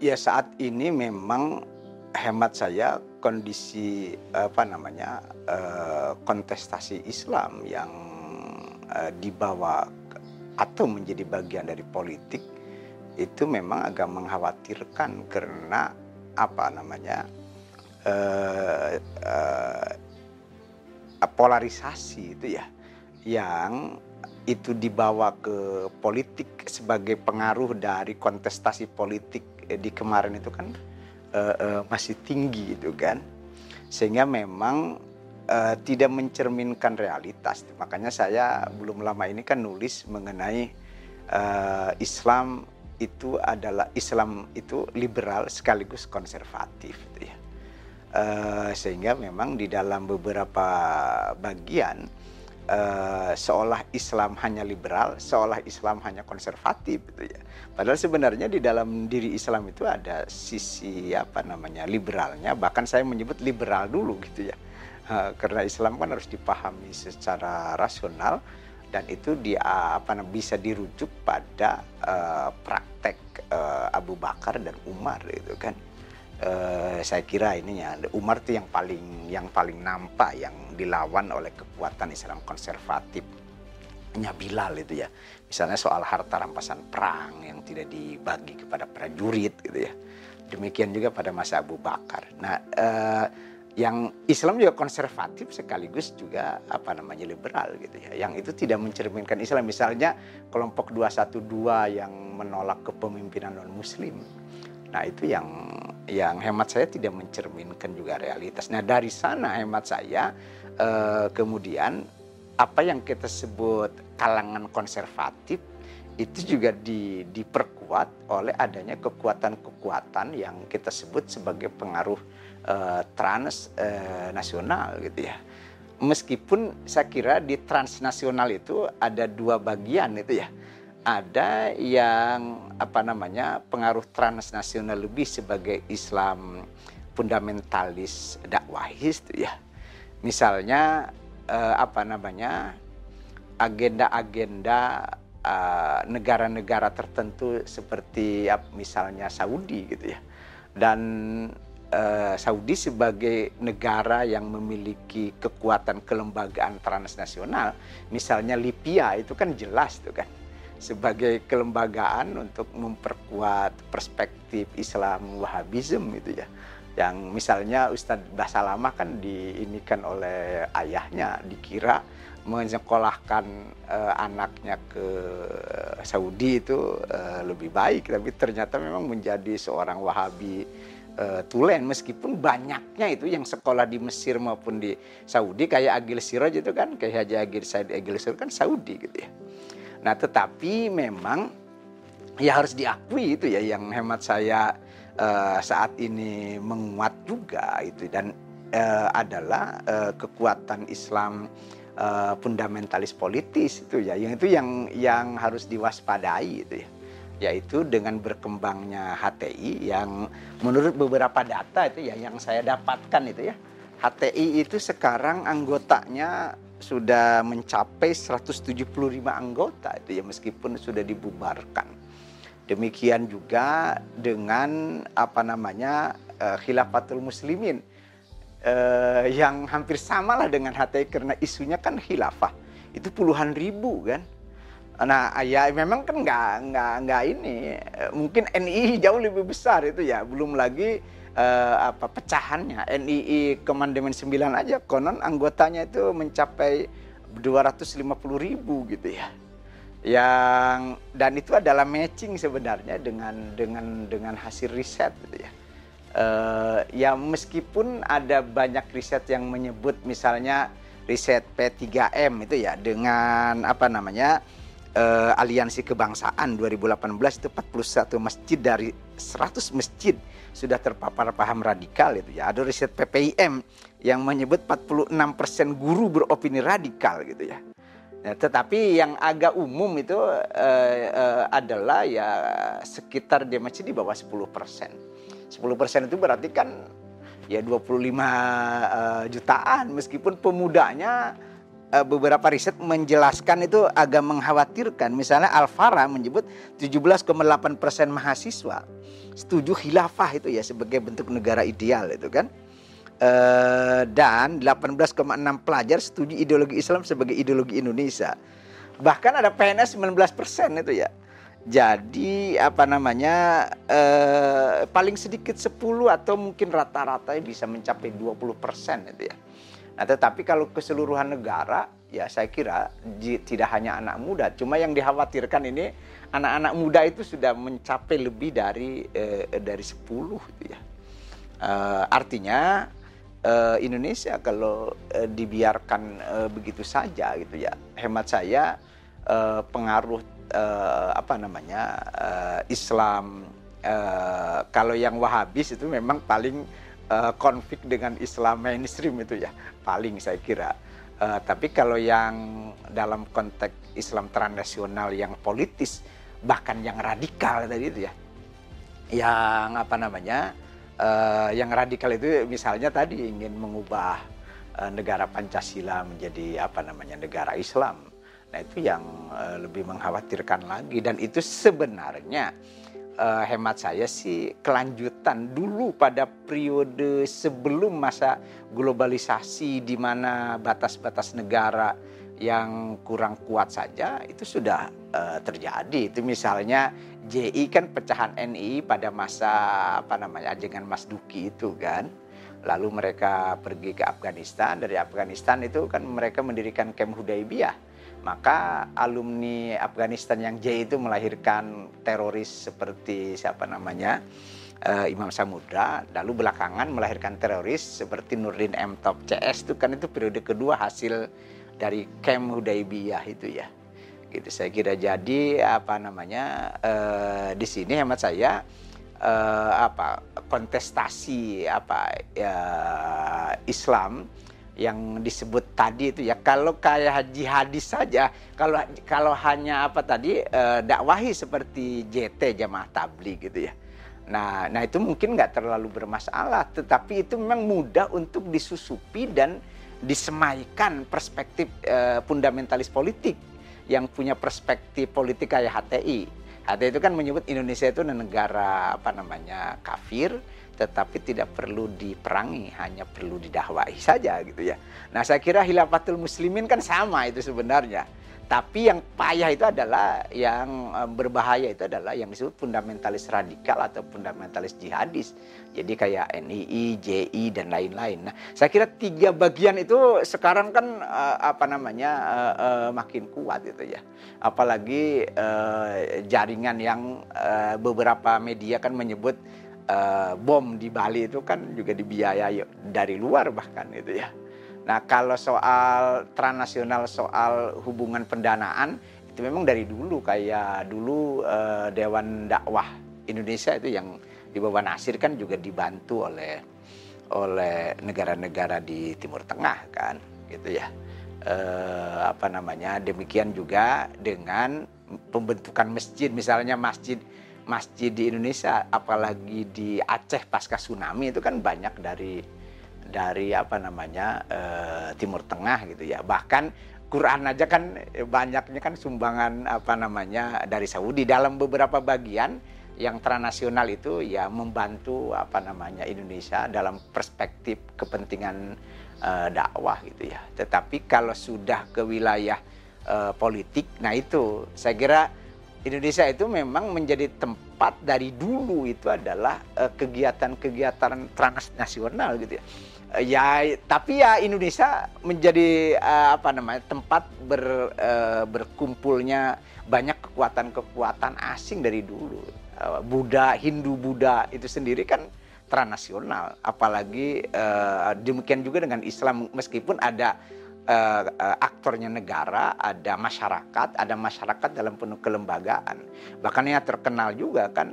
Ya saat ini memang hemat saya kondisi apa namanya eh, kontestasi Islam yang eh, dibawa atau menjadi bagian dari politik itu memang agak mengkhawatirkan karena apa namanya uh, polarisasi itu ya yang itu dibawa ke politik sebagai pengaruh dari kontestasi politik di kemarin itu kan uh, uh, masih tinggi itu kan sehingga memang uh, tidak mencerminkan realitas makanya saya belum lama ini kan nulis mengenai uh, Islam itu adalah Islam itu liberal sekaligus konservatif gitu ya. Uh, sehingga memang di dalam beberapa bagian uh, seolah Islam hanya liberal, seolah Islam hanya konservatif gitu ya. Padahal sebenarnya di dalam diri Islam itu ada sisi apa namanya liberalnya, bahkan saya menyebut liberal dulu gitu ya. Uh, karena Islam kan harus dipahami secara rasional dan itu dia apa bisa dirujuk pada uh, praktek uh, Abu Bakar dan Umar itu kan uh, saya kira ininya Umar itu yang paling yang paling nampak yang dilawan oleh kekuatan Islam konservatif Bilal itu ya misalnya soal harta rampasan perang yang tidak dibagi kepada prajurit gitu ya demikian juga pada masa Abu Bakar nah uh, yang Islam juga konservatif sekaligus juga apa namanya liberal gitu ya. Yang itu tidak mencerminkan Islam. Misalnya kelompok 212 yang menolak kepemimpinan non muslim. Nah, itu yang yang hemat saya tidak mencerminkan juga realitas. Nah, dari sana hemat saya eh, kemudian apa yang kita sebut kalangan konservatif itu juga di, diperkuat oleh adanya kekuatan-kekuatan yang kita sebut sebagai pengaruh uh, transnasional uh, gitu ya. Meskipun saya kira di transnasional itu ada dua bagian itu ya. Ada yang apa namanya pengaruh transnasional lebih sebagai Islam fundamentalis dakwahis itu ya. Misalnya uh, apa namanya agenda-agenda negara-negara uh, tertentu seperti ya, misalnya Saudi gitu ya. Dan uh, Saudi sebagai negara yang memiliki kekuatan kelembagaan transnasional, misalnya Libya itu kan jelas tuh kan sebagai kelembagaan untuk memperkuat perspektif Islam Wahabism itu ya. Yang misalnya Ustadz Basalamah kan diinikan oleh ayahnya dikira menyekolahkan uh, anaknya ke Saudi itu uh, lebih baik tapi ternyata memang menjadi seorang Wahabi uh, tulen meskipun banyaknya itu yang sekolah di Mesir maupun di Saudi kayak Agil Siraj itu kan kayak Haji Agil Said Agil Siraj kan Saudi gitu ya. Nah tetapi memang ya harus diakui itu ya yang hemat saya uh, saat ini menguat juga itu. Dan uh, adalah uh, kekuatan Islam uh, fundamentalis politis itu ya yang itu yang yang harus diwaspadai itu ya. Yaitu dengan berkembangnya HTI yang menurut beberapa data itu ya yang saya dapatkan itu ya HTI itu sekarang anggotanya sudah mencapai 175 anggota itu ya meskipun sudah dibubarkan. Demikian juga dengan apa namanya uh, Khilafatul Muslimin uh, yang hampir sama lah dengan HTI karena isunya kan khilafah. Itu puluhan ribu kan Nah, ya memang kan nggak nggak nggak ini. Mungkin NII jauh lebih besar itu ya. Belum lagi uh, apa pecahannya. NII Kemandemen 9 aja konon anggotanya itu mencapai 250 ribu gitu ya. Yang dan itu adalah matching sebenarnya dengan dengan dengan hasil riset gitu ya. Uh, ya meskipun ada banyak riset yang menyebut misalnya riset P3M itu ya dengan apa namanya uh, aliansi kebangsaan 2018 itu 41 masjid dari 100 masjid sudah terpapar paham radikal itu ya. Ada riset PPIM yang menyebut 46% guru beropini radikal gitu ya. Ya, tetapi yang agak umum itu uh, uh, adalah ya sekitar dia masih di bawah 10 persen. 10 persen itu berarti kan ya 25 uh, jutaan meskipun pemudanya uh, beberapa riset menjelaskan itu agak mengkhawatirkan. Misalnya Alfara menyebut 17,8 persen mahasiswa setuju khilafah itu ya sebagai bentuk negara ideal itu kan. Uh, dan 18,6 pelajar setuju ideologi Islam sebagai ideologi Indonesia. Bahkan ada PNS 19 persen itu ya. Jadi apa namanya eh, paling sedikit 10 atau mungkin rata-rata bisa mencapai 20 persen itu ya. Nah tetapi kalau keseluruhan negara ya saya kira tidak hanya anak muda, cuma yang dikhawatirkan ini anak-anak muda itu sudah mencapai lebih dari eh, dari 10 itu ya. Eh, artinya eh, Indonesia kalau eh, dibiarkan eh, begitu saja gitu ya, hemat saya eh, pengaruh uh, apa namanya uh, Islam uh, kalau yang Wahabis itu memang paling uh, konflik dengan Islam mainstream itu ya paling saya kira. Uh, tapi kalau yang dalam konteks Islam transnasional yang politis bahkan yang radikal tadi itu ya, yang apa namanya, uh, yang radikal itu misalnya tadi ingin mengubah uh, negara Pancasila menjadi apa namanya negara Islam Nah itu yang lebih mengkhawatirkan lagi dan itu sebenarnya uh, hemat saya sih kelanjutan dulu pada periode sebelum masa globalisasi di mana batas-batas negara yang kurang kuat saja itu sudah uh, terjadi. Itu misalnya JI kan pecahan NI pada masa apa namanya ajengan Mas Duki itu kan. Lalu mereka pergi ke Afghanistan, dari Afghanistan itu kan mereka mendirikan Camp Hudaybiyah maka alumni Afghanistan yang J itu melahirkan teroris seperti siapa namanya uh, Imam Samudra lalu belakangan melahirkan teroris seperti Nurdin M. Top CS itu kan itu periode kedua hasil dari Camp Hudaybiyah itu ya. Gitu saya kira jadi apa namanya uh, di sini hemat saya uh, apa kontestasi apa ya Islam yang disebut tadi itu ya. Kalau kayak haji hadis saja kalau kalau hanya apa tadi e, dakwahi seperti JT jamaah tabligh gitu ya. Nah nah itu mungkin nggak terlalu bermasalah tetapi itu memang mudah untuk disusupi dan disemaikan perspektif e, fundamentalis politik yang punya perspektif politik kayak HTI HTI itu kan menyebut Indonesia itu negara apa namanya kafir tetapi tidak perlu diperangi, hanya perlu didakwai saja gitu ya. Nah saya kira hilafatul muslimin kan sama itu sebenarnya. Tapi yang payah itu adalah yang eh, berbahaya itu adalah yang disebut fundamentalis radikal atau fundamentalis jihadis. Jadi kayak NII, JI dan lain-lain. Nah, saya kira tiga bagian itu sekarang kan uh, apa namanya uh, makin kuat itu ya. Apalagi jaringan yang beberapa media kan menyebut uh, bom di Bali itu kan juga dibiayai dari luar bahkan itu ya. Nah kalau soal transnasional soal hubungan pendanaan itu memang dari dulu kayak dulu uh, Dewan Dakwah Indonesia itu yang di bawah Nasir kan juga dibantu oleh oleh negara-negara di Timur Tengah kan gitu ya. Uh, apa namanya demikian juga dengan pembentukan masjid misalnya masjid masjid di Indonesia apalagi di Aceh pasca tsunami itu kan banyak dari dari apa namanya uh, Timur Tengah gitu ya bahkan Quran aja kan banyaknya kan sumbangan apa namanya dari Saudi dalam beberapa bagian yang transnasional itu ya membantu apa namanya Indonesia dalam perspektif kepentingan uh, dakwah gitu ya. Tetapi kalau sudah ke wilayah uh, politik, nah itu saya kira Indonesia itu memang menjadi tempat dari dulu itu adalah eh, kegiatan-kegiatan transnasional gitu ya. Uh, ya tapi ya Indonesia menjadi uh, apa namanya tempat ber, uh, berkumpulnya banyak kekuatan-kekuatan asing dari dulu. Uh, Buddha, Hindu Buddha itu sendiri kan transnasional. Apalagi uh, demikian juga dengan Islam meskipun ada uh, aktornya negara, ada masyarakat, ada masyarakat dalam penuh kelembagaan. Bahkan yang terkenal juga kan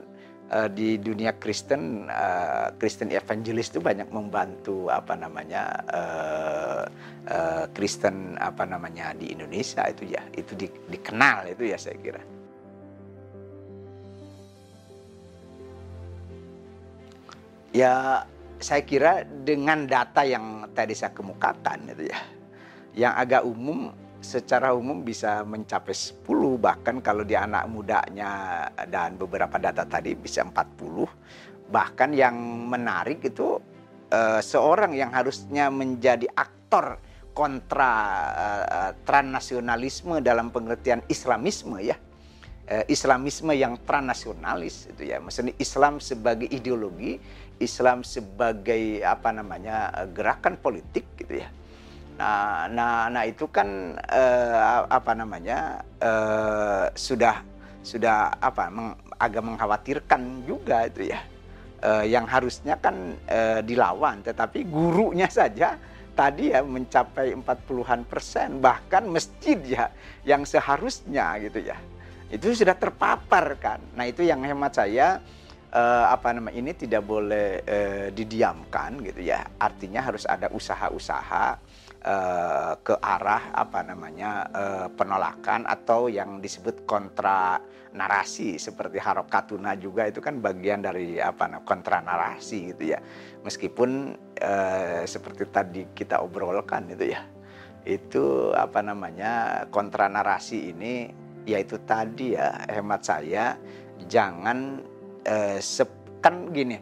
uh, di dunia Kristen, uh, Kristen evangelis itu banyak membantu apa namanya uh, uh, Kristen apa namanya di Indonesia itu ya, itu di, dikenal itu ya saya kira. Ya saya kira dengan data yang tadi saya kemukakan itu ya Yang agak umum secara umum bisa mencapai 10 bahkan kalau di anak mudanya dan beberapa data tadi bisa 40 bahkan yang menarik itu uh, seorang yang harusnya menjadi aktor kontra uh, transnasionalisme dalam pengertian Islamisme ya. Islamisme yang transnasionalis itu ya. Maksudnya Islam sebagai ideologi Islam sebagai apa namanya gerakan politik gitu ya Nah, nah, nah itu kan uh, apa namanya uh, sudah sudah apa meng, agak mengkhawatirkan juga itu ya. Uh, yang harusnya kan uh, dilawan, tetapi gurunya saja tadi ya mencapai 40-an persen, bahkan masjid ya yang seharusnya gitu ya. Itu sudah terpapar kan. Nah, itu yang hemat saya uh, apa nama ini tidak boleh uh, didiamkan gitu ya. Artinya harus ada usaha-usaha uh, ke arah apa namanya uh, penolakan atau yang disebut kontra narasi seperti harokatuna juga itu kan bagian dari apa kontra narasi gitu ya. Meskipun uh, seperti tadi kita obrolkan itu ya itu apa namanya kontra narasi ini yaitu tadi ya hemat saya jangan uh, kan gini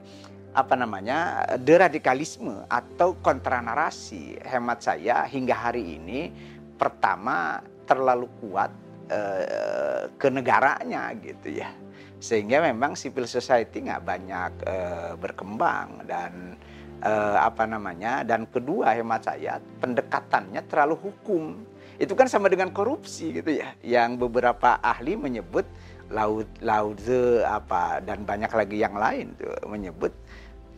apa namanya deradikalisme atau kontranarasi hemat saya hingga hari ini pertama terlalu kuat eh, ke negaranya gitu ya. Sehingga memang civil society nggak banyak eh, berkembang dan eh, apa namanya dan kedua hemat saya pendekatannya terlalu hukum. Itu kan sama dengan korupsi gitu ya yang beberapa ahli menyebut laut laut apa dan banyak lagi yang lain tuh menyebut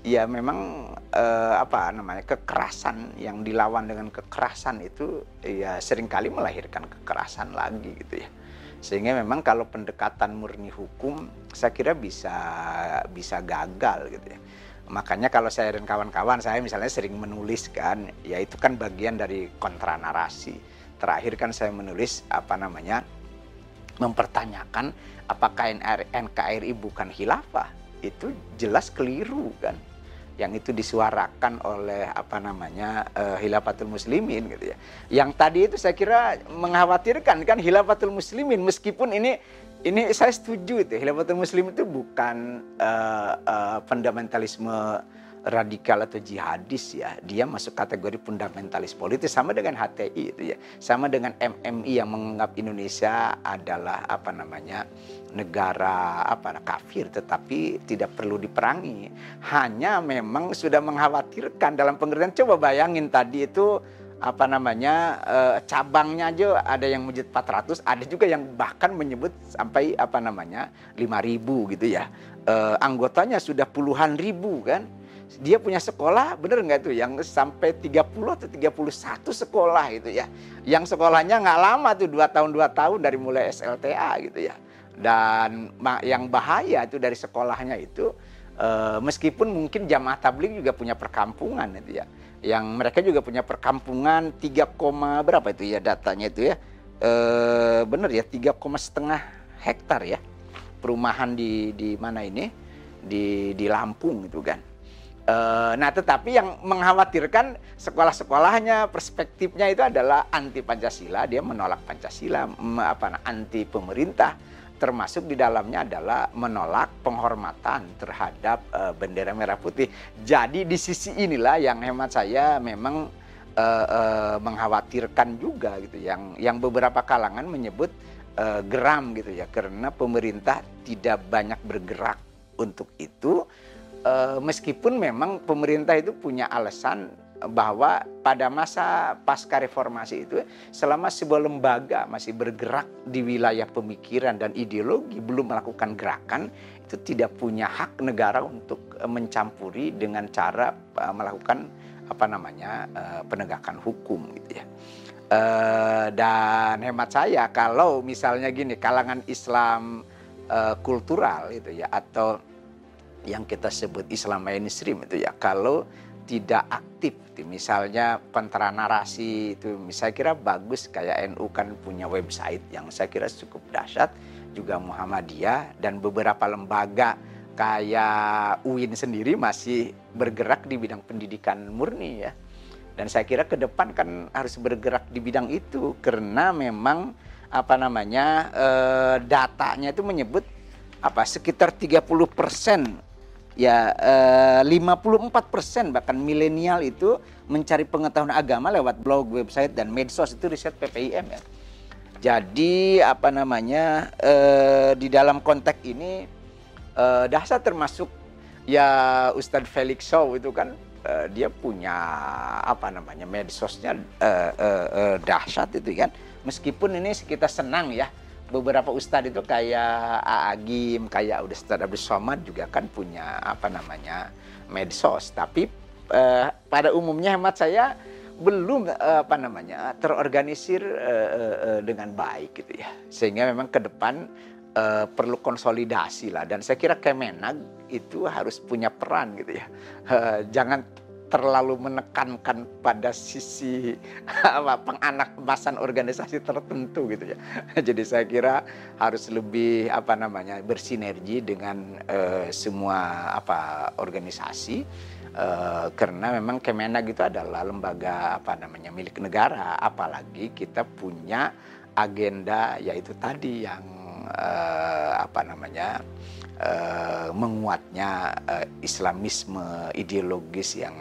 ya memang eh, apa namanya kekerasan yang dilawan dengan kekerasan itu ya sering kali melahirkan kekerasan lagi gitu ya. Sehingga memang kalau pendekatan murni hukum saya kira bisa bisa gagal gitu ya. Makanya kalau saya dan kawan-kawan saya misalnya sering menulis kan ya itu kan bagian dari kontra narasi terakhir kan saya menulis apa namanya mempertanyakan apakah NKRI bukan khilafah itu jelas keliru kan yang itu disuarakan oleh apa namanya uh, hilafatul muslimin gitu ya. Yang tadi itu saya kira mengkhawatirkan kan hilafatul muslimin meskipun ini ini saya setuju itu hilafatul muslim itu bukan uh, uh, fundamentalisme radikal atau jihadis ya. Dia masuk kategori fundamentalis politis sama dengan HTI itu ya. Sama dengan MMI yang menganggap Indonesia adalah apa namanya negara apa kafir tetapi tidak perlu diperangi. Hanya memang sudah mengkhawatirkan dalam pengertian coba bayangin tadi itu apa namanya eh, cabangnya aja ada yang menyebut 400 ada juga yang bahkan menyebut sampai apa namanya 5000 gitu ya eh, anggotanya sudah puluhan ribu kan dia punya sekolah bener nggak tuh yang sampai 30 atau 31 sekolah gitu ya. Yang sekolahnya nggak lama tuh dua tahun dua tahun dari mulai SLTA gitu ya. Dan yang bahaya itu dari sekolahnya itu eh, meskipun mungkin jamaah tabligh juga punya perkampungan itu ya. Yang mereka juga punya perkampungan 3, berapa itu ya datanya itu ya. Eh, bener ya 3, setengah hektar ya. Perumahan di di mana ini? Di di Lampung itu kan nah, tetapi yang mengkhawatirkan sekolah-sekolahnya perspektifnya itu adalah anti Pancasila, dia menolak Pancasila, apa anti pemerintah, termasuk di dalamnya adalah menolak penghormatan terhadap uh, bendera merah putih. Jadi di sisi inilah yang hemat saya memang uh, uh, mengkhawatirkan juga gitu, yang yang beberapa kalangan menyebut uh, geram gitu ya, karena pemerintah tidak banyak bergerak untuk itu meskipun memang pemerintah itu punya alasan bahwa pada masa pasca reformasi itu selama sebuah lembaga masih bergerak di wilayah pemikiran dan ideologi belum melakukan gerakan itu tidak punya hak negara untuk mencampuri dengan cara uh, melakukan apa namanya penegakan hukum gitu ya. Dan hemat saya kalau misalnya gini kalangan Islam kultural itu ya atau yang kita sebut Islam mainstream itu ya. Kalau tidak aktif misalnya kontra narasi itu saya kira bagus. Kayak NU kan punya website yang saya kira cukup dahsyat juga Muhammadiyah dan beberapa lembaga kayak UIN sendiri masih bergerak di bidang pendidikan murni ya. Dan saya kira ke depan kan harus bergerak di bidang itu karena memang apa namanya eh, datanya itu menyebut apa sekitar 30 persen ya eh, 54 persen bahkan milenial itu mencari pengetahuan agama lewat blog, website dan medsos itu riset PPIM ya. Jadi apa namanya eh, di dalam konteks ini eh, dasar termasuk ya Ustadz Felix Shaw itu kan uh, dia punya apa namanya medsosnya uh, uh, uh, dahsyat itu kan meskipun ini kita senang ya beberapa ustadz itu kayak Agim kayak Ustadz Abdul Somad juga kan punya apa namanya medsos. Tapi uh, pada umumnya hemat saya belum uh, apa namanya terorganisir uh, uh, dengan baik gitu ya. Sehingga memang ke depan uh, perlu konsolidasi lah. Dan saya kira Kemenag itu harus punya peran gitu ya. Uh, jangan terlalu menekankan pada sisi apa penganak masan organisasi tertentu gitu ya. Jadi saya kira harus lebih apa namanya bersinergi dengan uh, semua apa organisasi uh, karena memang Kemenag itu adalah lembaga apa namanya milik negara apalagi kita punya agenda yaitu tadi yang uh, apa namanya uh, menguatnya uh, Islamisme ideologis yang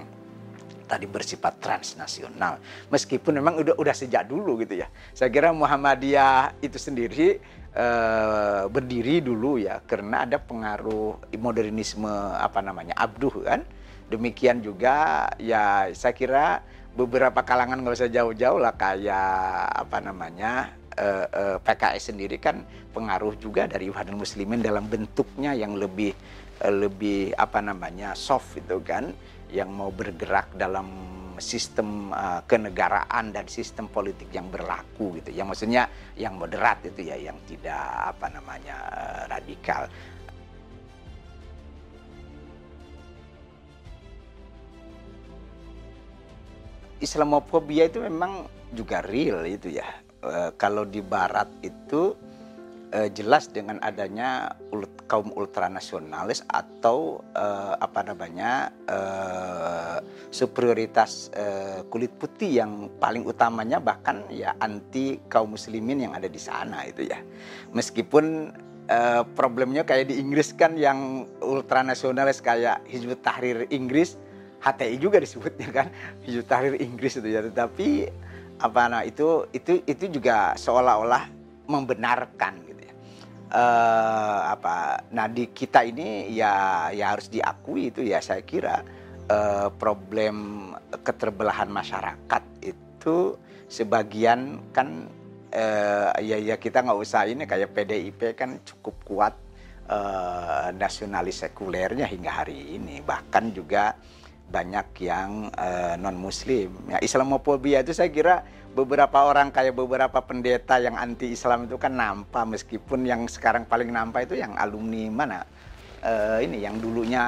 tadi bersifat transnasional. Meskipun memang udah udah sejak dulu gitu ya. Saya kira Muhammadiyah itu sendiri uh, berdiri dulu ya karena ada pengaruh modernisme apa namanya abduh kan. Demikian juga ya saya kira beberapa kalangan nggak usah jauh-jauh lah kayak apa namanya uh, uh, PKS sendiri kan pengaruh juga dari Ikhwanul Muslimin dalam bentuknya yang lebih uh, lebih apa namanya soft itu kan yang mau bergerak dalam sistem uh, kenegaraan dan sistem politik yang berlaku gitu. Yang maksudnya yang moderat itu ya yang tidak apa namanya uh, radikal. Islamofobia itu memang juga real itu ya Eh, kalau di barat itu uh, jelas dengan adanya ult, kaum ultranasionalis atau uh, apa namanya uh, superioritas uh, kulit putih yang paling utamanya bahkan ya anti kaum muslimin yang ada di sana itu ya meskipun uh, problemnya kayak di Inggris kan yang ultranasionalis kayak Hizbut Tahrir Inggris HTI juga disebutnya kan Hizbut Tahrir Inggris itu ya tetapi apa nah itu itu itu juga seolah-olah membenarkan. Uh, apa nah di kita ini ya ya harus diakui itu ya saya kira uh, problem keterbelahan masyarakat itu sebagian kan uh, ya ya kita nggak usah ini kayak PDIP kan cukup kuat uh, nasionalis sekulernya hingga hari ini. Bahkan juga banyak yang uh, eh, non muslim ya Islamofobia itu saya kira beberapa orang kayak beberapa pendeta yang anti Islam itu kan nampak. Meskipun yang sekarang paling nampak itu yang alumni mana? Uh, ini yang dulunya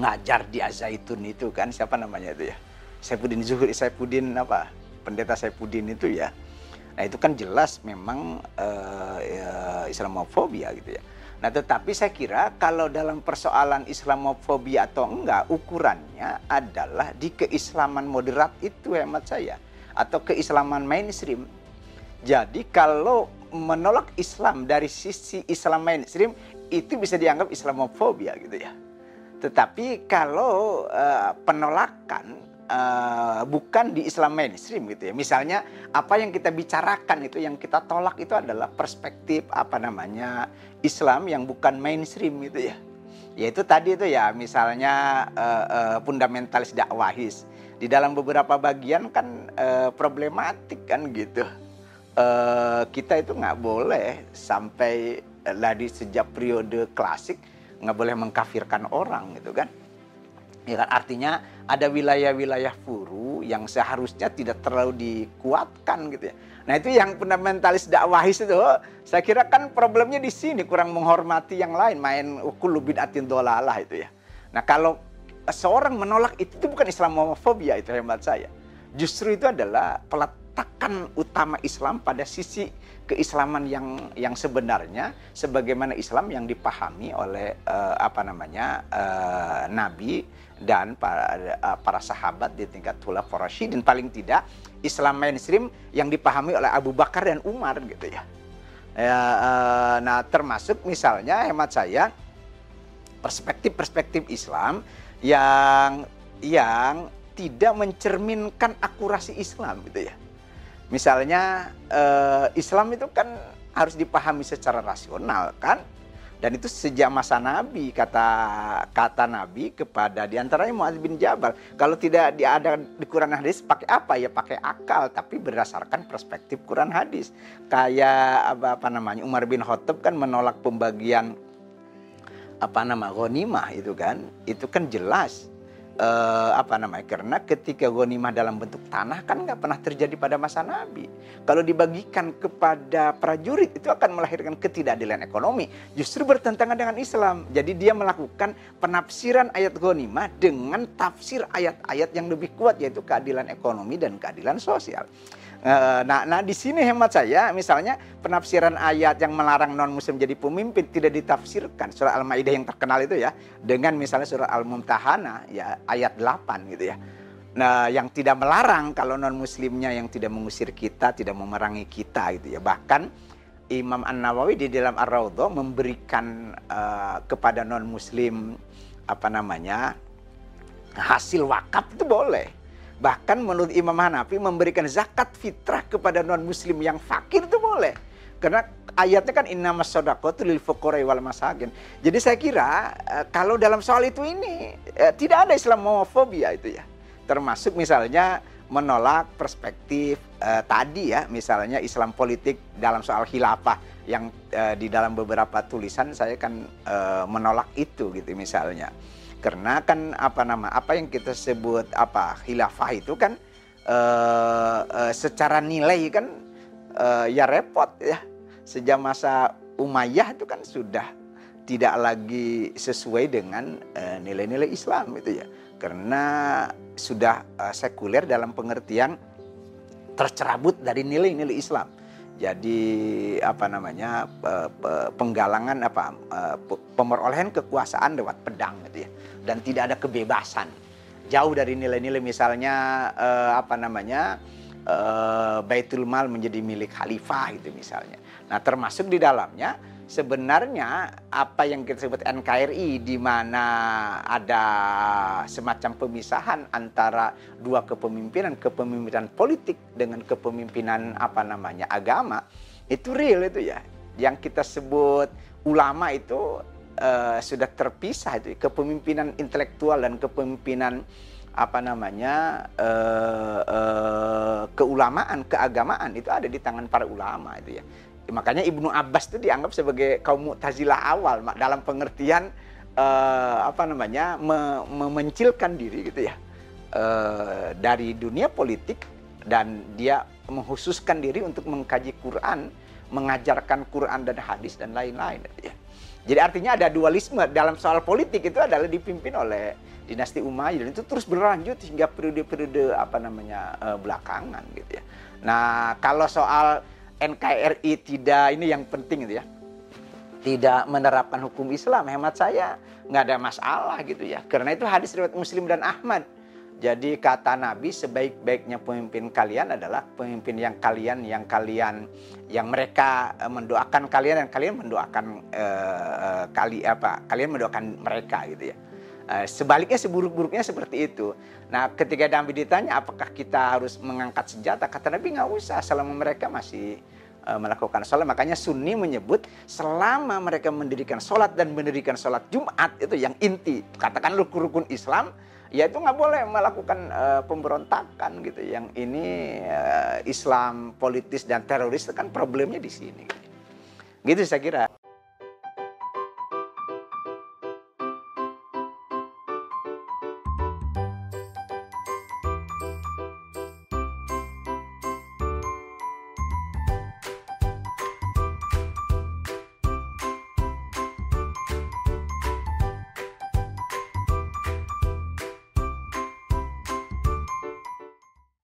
ngajar di Azaitun itu kan. Siapa namanya itu ya? Saifuddin Zuhri Saifuddin apa? Pendeta Saifuddin itu ya. Nah itu kan jelas memang uh, ya, Islamofobia gitu ya Nah, tetapi saya kira kalau dalam persoalan Islamofobia atau enggak, ukurannya adalah di keislaman moderat itu hemat saya atau keislaman mainstream. Jadi kalau menolak Islam dari sisi Islam mainstream itu bisa dianggap Islamofobia gitu ya. Tetapi kalau uh, penolakan uh, bukan di Islam mainstream gitu ya. Misalnya apa yang kita bicarakan itu yang kita tolak itu adalah perspektif apa namanya Islam yang bukan mainstream gitu ya. Yaitu tadi itu ya misalnya uh, uh, fundamentalis dakwahis. Di dalam beberapa bagian kan uh, problematik kan gitu. Uh, kita itu nggak boleh sampai uh, sejak periode klasik nggak boleh mengkafirkan orang gitu kan Ya kan artinya ada wilayah-wilayah furu yang seharusnya tidak terlalu dikuatkan gitu ya. Nah itu yang fundamentalis dakwahis itu saya kira kan problemnya di sini kurang menghormati yang lain main kullu bid'atin dolalah itu ya. Nah kalau seorang menolak itu, itu bukan Islamofobia itu hemat saya. Justru itu adalah meletakkan utama Islam pada sisi keislaman yang yang sebenarnya sebagaimana Islam yang dipahami oleh uh, apa namanya uh, Nabi dan para uh, para sahabat di tingkat khulafaur rasyidin paling tidak Islam mainstream yang dipahami oleh Abu Bakar dan Umar gitu ya. ya uh, nah termasuk misalnya hemat saya perspektif-perspektif Islam yang yang tidak mencerminkan akurasi Islam gitu ya. Misalnya eh, Islam itu kan harus dipahami secara rasional kan? Dan itu sejak masa Nabi kata kata Nabi kepada di antaranya Muaz bin Jabal kalau tidak ada di Quran hadis pakai apa? Ya pakai akal tapi berdasarkan perspektif Quran hadis. Kayak apa, apa namanya Umar bin Khattab kan menolak pembagian apa nama ghanimah itu kan? Itu kan jelas uh, apa namanya karena ketika ghanimah dalam bentuk tanah kan nggak pernah terjadi pada masa Nabi. Kalau dibagikan kepada prajurit itu akan melahirkan ketidakadilan ekonomi, justru bertentangan dengan Islam. Jadi dia melakukan penafsiran ayat ghanimah dengan tafsir ayat-ayat yang lebih kuat yaitu keadilan ekonomi dan keadilan sosial. Eh, nah, nah di sini hemat saya, misalnya penafsiran ayat yang melarang non muslim jadi pemimpin tidak ditafsirkan surah Al-Maidah yang terkenal itu ya dengan misalnya surah Al-Mumtahana ya ayat 8 gitu ya. Nah, yang tidak melarang kalau non muslimnya yang tidak mengusir kita, tidak memerangi kita gitu ya. Bahkan Imam An-Nawawi di dalam Ar-Raudhah memberikan uh, kepada non muslim apa namanya? hasil wakaf itu boleh Bahkan menurut Imam Hanafi memberikan zakat fitrah kepada non muslim yang fakir itu boleh. Karena ayatnya kan inna masodaqatu lil fuqara wal masakin. Jadi saya kira eh, kalau dalam soal itu ini eh, tidak ada Islamofobia itu ya. Termasuk misalnya menolak perspektif eh, tadi ya, misalnya Islam politik dalam soal khilafah yang eh, di dalam beberapa tulisan saya kan eh, menolak itu gitu misalnya. Karena kan apa nama apa yang kita sebut apa khilafah itu kan uh, uh, secara nilai kan uh, ya repot ya. Sejak masa Umayyah itu kan sudah tidak lagi sesuai dengan nilai-nilai uh, Islam itu ya. Karena sudah uh, sekuler dalam pengertian tercerabut dari nilai-nilai Islam. Jadi apa namanya penggalangan apa pemerolehan kekuasaan lewat pedang gitu ya dan tidak ada kebebasan. Jauh dari nilai-nilai misalnya uh, apa namanya uh, Baitul Mal menjadi milik khalifah gitu misalnya. Nah termasuk di dalamnya sebenarnya apa yang kita sebut NKRI di mana ada semacam pemisahan antara dua kepemimpinan, kepemimpinan politik dengan kepemimpinan apa namanya agama itu real itu ya. Yang kita sebut ulama itu uh, sudah terpisah itu kepemimpinan intelektual dan kepemimpinan apa namanya uh, uh, keulamaan keagamaan itu ada di tangan para ulama itu ya. Makanya Ibnu Abbas itu dianggap sebagai kaum Mu'tazilah awal dalam pengertian uh, apa namanya me memencilkan diri gitu ya. Uh, dari dunia politik dan dia menghususkan diri untuk mengkaji Quran mengajarkan Quran dan hadis dan lain-lain gitu ya jadi artinya ada dualisme dalam soal politik itu adalah dipimpin oleh dinasti Umayyad itu terus berlanjut hingga periode-periode apa namanya uh, belakangan gitu ya. Nah, kalau soal NKRI tidak ini yang penting gitu ya. Tidak menerapkan hukum Islam hemat saya nggak ada masalah gitu ya. Karena itu hadis riwayat Muslim dan Ahmad jadi kata Nabi sebaik-baiknya pemimpin kalian adalah pemimpin yang kalian yang kalian yang mereka eh, mendoakan kalian dan kalian mendoakan uh, kali apa kalian mendoakan mereka gitu ya. Uh, sebaliknya seburuk-buruknya seperti itu. Nah, ketika Nabi ditanya apakah kita harus mengangkat senjata, kata Nabi nggak usah selama mereka masih melakukan sholat. Makanya Sunni menyebut selama mereka mendirikan sholat dan mendirikan sholat Jumat itu yang inti. Katakan rukun-rukun Islam ya itu nggak boleh melakukan uh, pemberontakan gitu. Yang ini uh, Islam politis dan teroris kan problemnya di sini. Gitu saya kira.